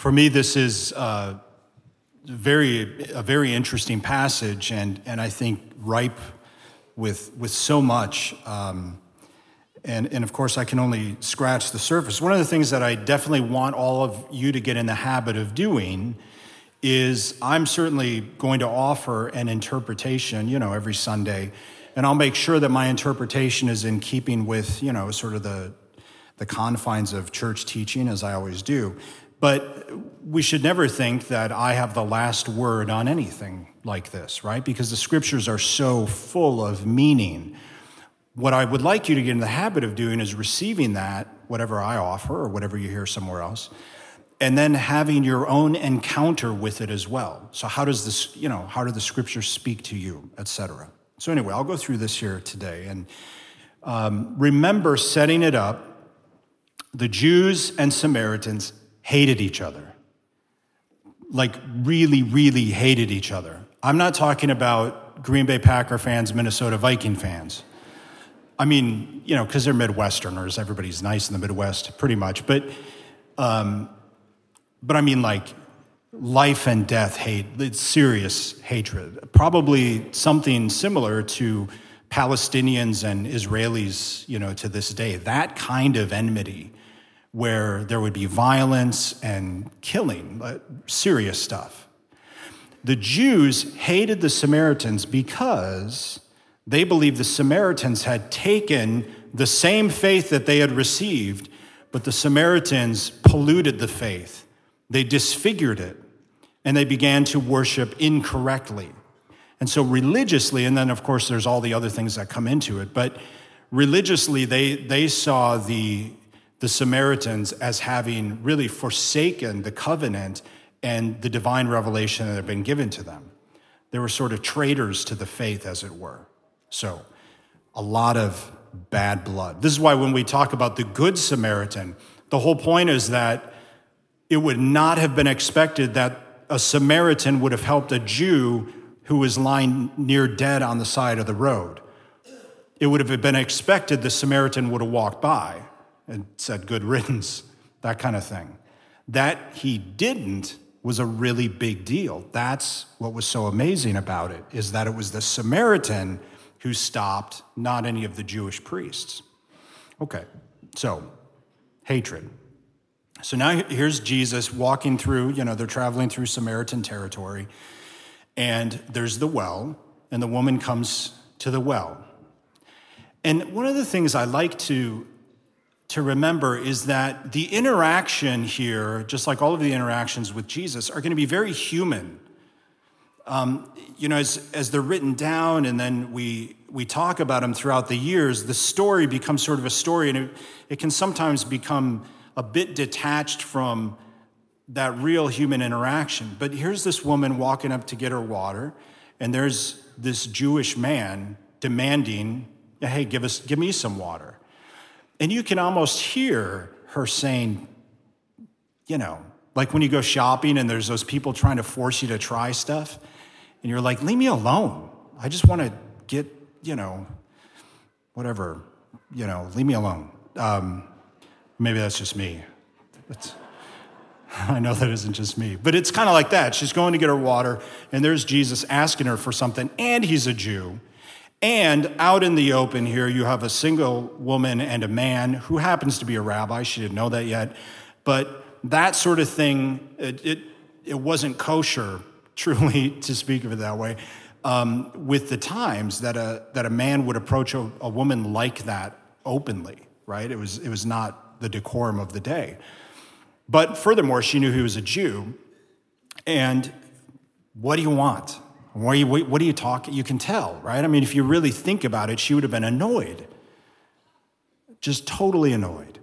For me, this is uh, very, a very interesting passage, and, and I think ripe with, with so much. Um, and, and of course, I can only scratch the surface. One of the things that I definitely want all of you to get in the habit of doing is I'm certainly going to offer an interpretation, you know, every Sunday, and I'll make sure that my interpretation is in keeping with, you know, sort of the, the confines of church teaching, as I always do. But we should never think that I have the last word on anything like this, right? Because the scriptures are so full of meaning. What I would like you to get in the habit of doing is receiving that, whatever I offer or whatever you hear somewhere else, and then having your own encounter with it as well. So how does this, you know, how do the scriptures speak to you, etc. So anyway, I'll go through this here today and um, remember setting it up. The Jews and Samaritans hated each other. Like, really, really hated each other. I'm not talking about Green Bay Packer fans, Minnesota Viking fans. I mean, you know, because they're Midwesterners, everybody's nice in the Midwest, pretty much. But, um, but I mean, like, life and death hate, it's serious hatred. Probably something similar to Palestinians and Israelis, you know, to this day. That kind of enmity where there would be violence and killing, uh, serious stuff. The Jews hated the Samaritans because they believed the Samaritans had taken the same faith that they had received, but the Samaritans polluted the faith. They disfigured it, and they began to worship incorrectly. And so, religiously, and then of course, there's all the other things that come into it, but religiously, they, they saw the the Samaritans as having really forsaken the covenant and the divine revelation that had been given to them. They were sort of traitors to the faith, as it were. So, a lot of bad blood. This is why when we talk about the Good Samaritan, the whole point is that it would not have been expected that a Samaritan would have helped a Jew who was lying near dead on the side of the road. It would have been expected the Samaritan would have walked by and said good riddance, that kind of thing. That he didn't was a really big deal. That's what was so amazing about it, is that it was the Samaritan who stopped, not any of the Jewish priests. Okay, so hatred. So now here's Jesus walking through, you know, they're traveling through Samaritan territory, and there's the well, and the woman comes to the well. And one of the things I like to to remember is that the interaction here, just like all of the interactions with Jesus, are going to be very human. Um, you know, as, as they're written down and then we, we talk about them throughout the years, the story becomes sort of a story, and it, it can sometimes become a bit detached from that real human interaction. But here's this woman walking up to get her water, and there's this Jewish man demanding, "Hey, give us, give me some water." And you can almost hear her saying, you know, like when you go shopping and there's those people trying to force you to try stuff, and you're like, leave me alone. I just want to get, you know, whatever, you know, leave me alone. Um, maybe that's just me. It's, I know that isn't just me, but it's kind of like that. She's going to get her water, and there's Jesus asking her for something, and he's a Jew. And out in the open here, you have a single woman and a man who happens to be a rabbi. She didn't know that yet. But that sort of thing, it, it, it wasn't kosher, truly, to speak of it that way, um, with the times that a, that a man would approach a, a woman like that openly, right? It was, it was not the decorum of the day. But furthermore, she knew he was a Jew. And what do you want? What you, what are you talking? You can tell, right? I mean, if you really think about it, she would have been annoyed, just totally annoyed.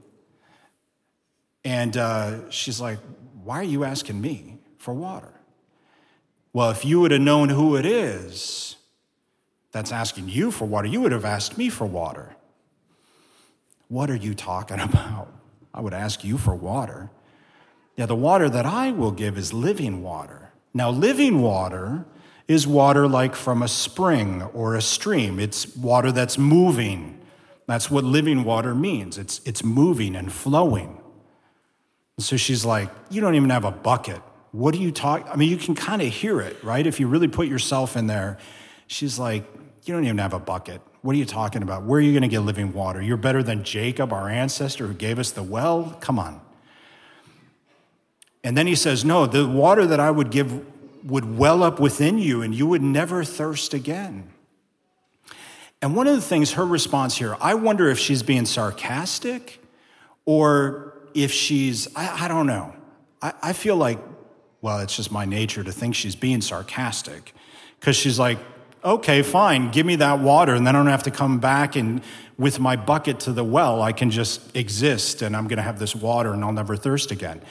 And uh, she's like, Why are you asking me for water? Well, if you would have known who it is that's asking you for water, you would have asked me for water. What are you talking about? I would ask you for water. Yeah, the water that I will give is living water. Now, living water is water like from a spring or a stream. It's water that's moving. That's what living water means. It's, it's moving and flowing. And so she's like, You don't even have a bucket. What are you talking? I mean, you can kind of hear it, right? If you really put yourself in there. She's like, You don't even have a bucket. What are you talking about? Where are you going to get living water? You're better than Jacob, our ancestor, who gave us the well? Come on. And then he says, No, the water that I would give would well up within you, and you would never thirst again. And one of the things, her response here, I wonder if she's being sarcastic or if she's, I, I don't know. I, I feel like, well, it's just my nature to think she's being sarcastic because she's like, okay, fine, give me that water, and then I don't have to come back and with my bucket to the well, I can just exist and I'm going to have this water and I'll never thirst again.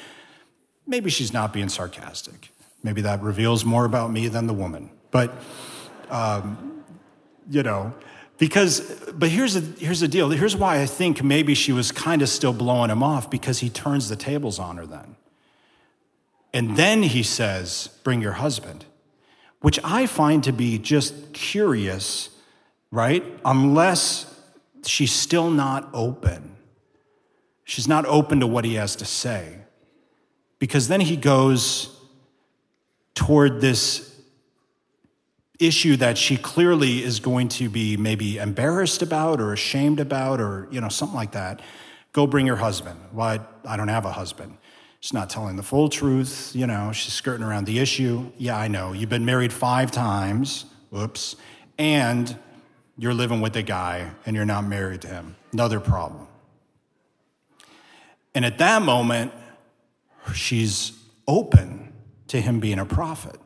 Maybe she's not being sarcastic. Maybe that reveals more about me than the woman. But, um, you know, because, but here's the, here's the deal. Here's why I think maybe she was kind of still blowing him off because he turns the tables on her then. And then he says, Bring your husband, which I find to be just curious, right? Unless she's still not open. She's not open to what he has to say. Because then he goes toward this issue that she clearly is going to be maybe embarrassed about or ashamed about or you know something like that. Go bring your husband. Why i don't have a husband. She's not telling the full truth you know she's skirting around the issue. Yeah i know. You've been married five times oops and you're living with a guy and you're not married to him. Another problem. And at that moment she's open to him being a prophet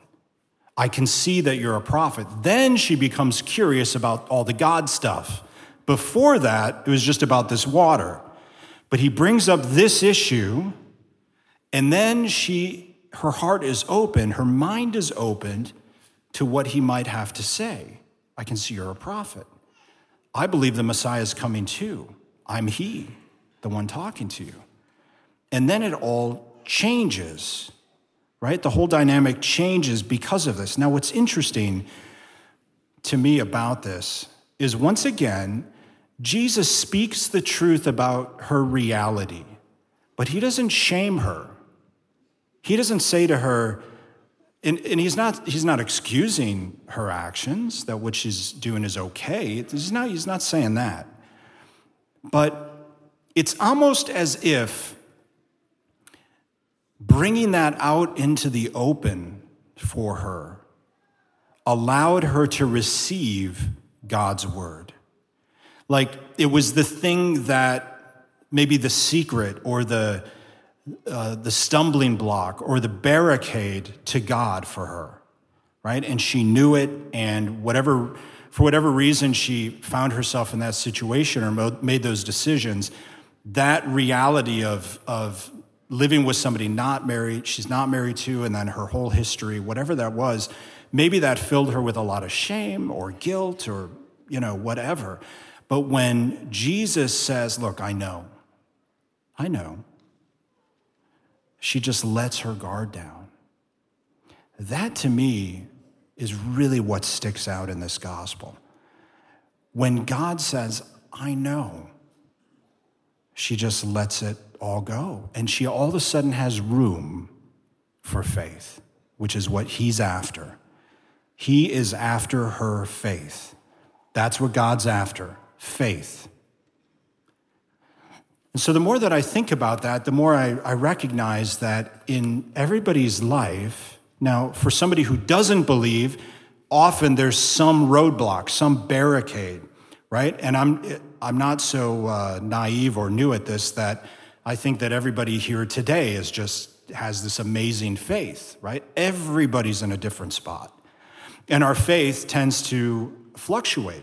I can see that you're a prophet. Then she becomes curious about all the God stuff. Before that, it was just about this water. But he brings up this issue, and then she, her heart is open, her mind is opened to what he might have to say. I can see you're a prophet. I believe the Messiah is coming too. I'm he, the one talking to you. And then it all changes right? The whole dynamic changes because of this. Now, what's interesting to me about this is once again, Jesus speaks the truth about her reality, but he doesn't shame her. He doesn't say to her, and, and, he's, not, he's not excusing her actions, that what she's doing is okay. He's not, he's not saying that. But it's almost as if bringing that out into the open for her allowed her to receive God's word. Like it was the thing that maybe the secret or the, uh, the stumbling block or the barricade to God for her, right? And she knew it, and whatever, for whatever reason she found herself in that situation or made those decisions, that reality of, of living with somebody not married, she's not married to, and then her whole history, whatever that was, maybe that filled her with a lot of shame or guilt or, you know, whatever. But when Jesus says, Look, I know, I know, she just lets her guard down. That to me is really what sticks out in this gospel. When God says, I know, she just lets it all go. And she all of a sudden has room for faith, which is what he's after. He is after her faith. That's what God's after faith. And so the more that I think about that, the more I, I recognize that in everybody's life, now, for somebody who doesn't believe, often there's some roadblock, some barricade, right? And I'm, I'm not so uh, naive or new at this that I think that everybody here today is just has this amazing faith, right? Everybody's in a different spot. And our faith tends to fluctuate,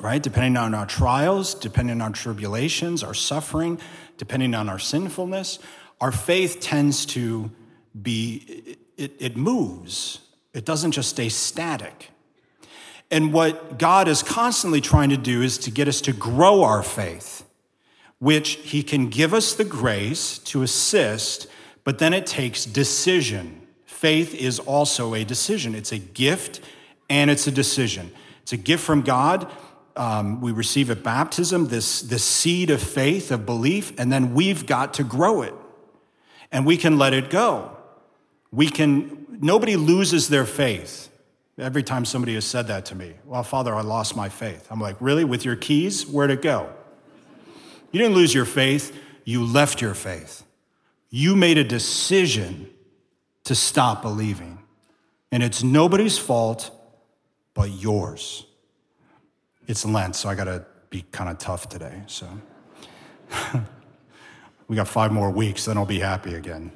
right? Depending on our trials, depending on tribulations, our suffering, depending on our sinfulness, our faith tends to be, it, it moves. It doesn't just stay static. And what God is constantly trying to do is to get us to grow our faith which he can give us the grace to assist, but then it takes decision. Faith is also a decision, it's a gift and it's a decision. It's a gift from God. Um, we receive at baptism this, this seed of faith, of belief, and then we've got to grow it. and we can let it go. We can, nobody loses their faith. Every time somebody has said that to me, well, Father, I lost my faith. I'm like, really? With your keys? Where'd it go? You didn't lose your faith, you left your faith. You made a decision to stop believing. And it's nobody's fault but yours. It's Lent, so I got to be kind of tough today. So we got five more weeks, then I'll be happy again.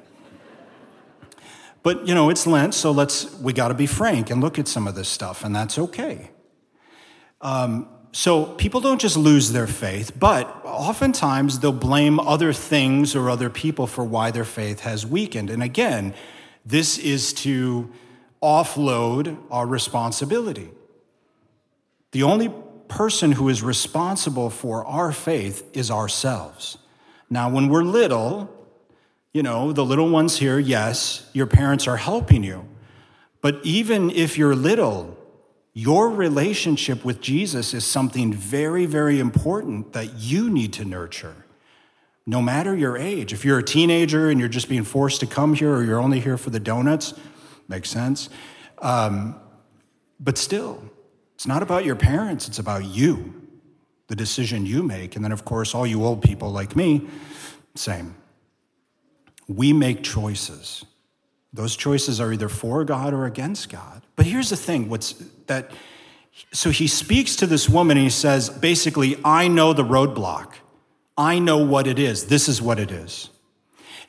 But you know, it's Lent, so let's we got to be frank and look at some of this stuff, and that's okay. Um, so people don't just lose their faith, but oftentimes they'll blame other things or other people for why their faith has weakened. And again, this is to offload our responsibility. The only person who is responsible for our faith is ourselves. Now, when we're little, you know, the little ones here, yes, your parents are helping you. But even if you're little, your relationship with Jesus is something very, very important that you need to nurture, no matter your age. If you're a teenager and you're just being forced to come here or you're only here for the donuts, makes sense. Um, but still, it's not about your parents, it's about you, the decision you make. And then, of course, all you old people like me, same. We make choices. Those choices are either for God or against God. But here's the thing what's that so he speaks to this woman and he says, basically, I know the roadblock. I know what it is. This is what it is.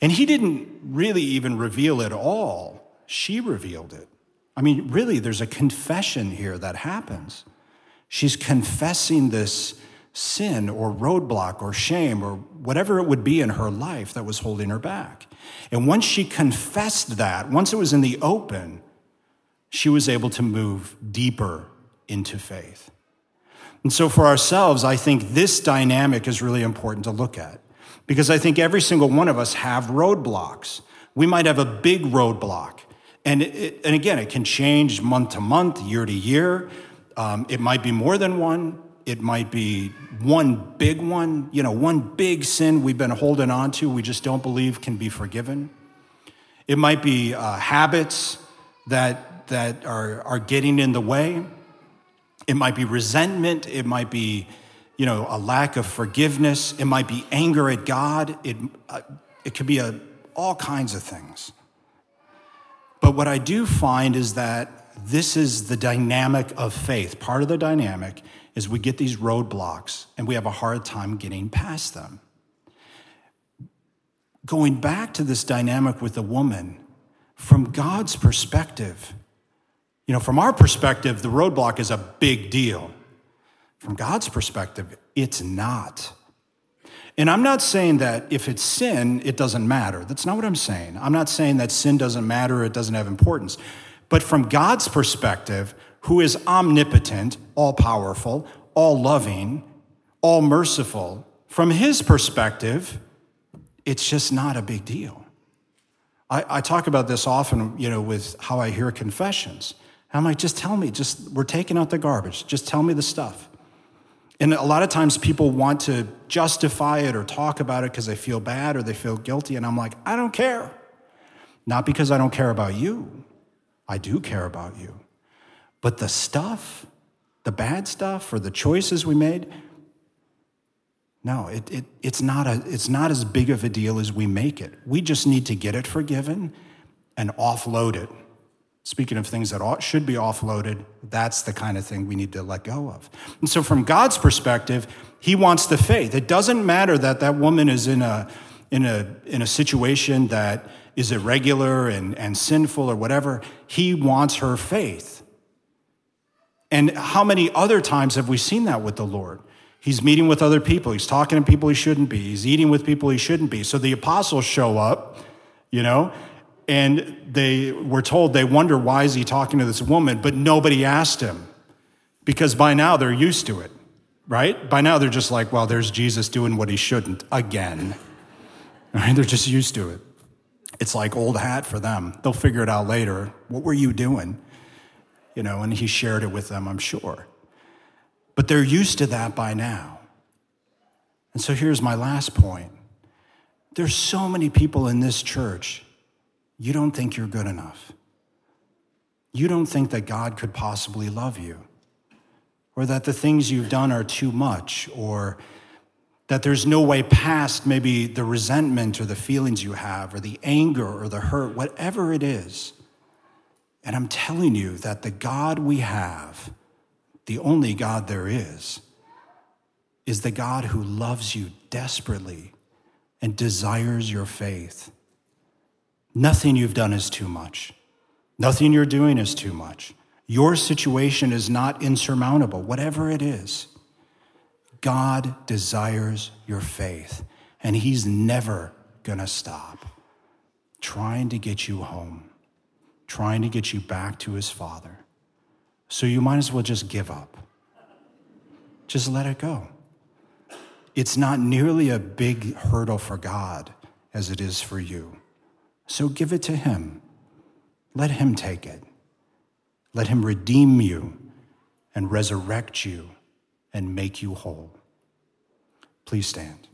And he didn't really even reveal it all, she revealed it. I mean, really, there's a confession here that happens. She's confessing this sin or roadblock or shame or whatever it would be in her life that was holding her back. And once she confessed that, once it was in the open, she was able to move deeper into faith. And so for ourselves, I think this dynamic is really important to look at because I think every single one of us have roadblocks. We might have a big roadblock. And, it, and again, it can change month to month, year to year. Um, it might be more than one. It might be one big one, you know, one big sin we've been holding on to, we just don't believe can be forgiven. It might be uh, habits that, that are, are getting in the way. It might be resentment. It might be, you know, a lack of forgiveness. It might be anger at God. It, uh, it could be a, all kinds of things. But what I do find is that this is the dynamic of faith. Part of the dynamic is we get these roadblocks and we have a hard time getting past them. Going back to this dynamic with the woman, from God's perspective, you know, from our perspective, the roadblock is a big deal. From God's perspective, it's not. And I'm not saying that if it's sin, it doesn't matter. That's not what I'm saying. I'm not saying that sin doesn't matter, it doesn't have importance. But from God's perspective, who is omnipotent, all powerful, all loving, all merciful, from his perspective, it's just not a big deal. I, I, talk about this often, you know, with how I hear confessions. I'm like, just tell me, just we're taking out the garbage. Just tell me the stuff. And a lot of times people want to justify it or talk about it because they feel bad or they feel guilty. And I'm like, I don't care. Not because I don't care about you. I do care about you. But the stuff, the bad stuff or the choices we made, no, it, it, it's, not a, it's not as big of a deal as we make it. We just need to get it forgiven and offload it. Speaking of things that should be offloaded, that's the kind of thing we need to let go of. And so, from God's perspective, He wants the faith. It doesn't matter that that woman is in a, in a, in a situation that is irregular and, and sinful or whatever. He wants her faith. And how many other times have we seen that with the Lord? He's meeting with other people. He's talking to people he shouldn't be. He's eating with people he shouldn't be. So the apostles show up, you know, and they were told they wonder why is he talking to this woman, but nobody asked him because by now they're used to it, right? By now they're just like, well, there's Jesus doing what he shouldn't again. Right? They're just used to it. It's like old hat for them. They'll figure it out later. What were you doing? You know, and he shared it with them, I'm sure. But they're used to that by now. And so here's my last point There's so many people in this church, you don't think you're good enough. You don't think that God could possibly love you, or that the things you've done are too much, or that there's no way past maybe the resentment or the feelings you have, or the anger or the hurt, whatever it is. And I'm telling you that the God we have, the only God there is, is the God who loves you desperately and desires your faith. Nothing you've done is too much. Nothing you're doing is too much. Your situation is not insurmountable, whatever it is. God desires your faith, and He's never going to stop trying to get you home, trying to get you back to His Father. So you might as well just give up. Just let it go. It's not nearly a big hurdle for God as it is for you. So give it to Him. Let Him take it. Let Him redeem you and resurrect you and make you whole. Please stand.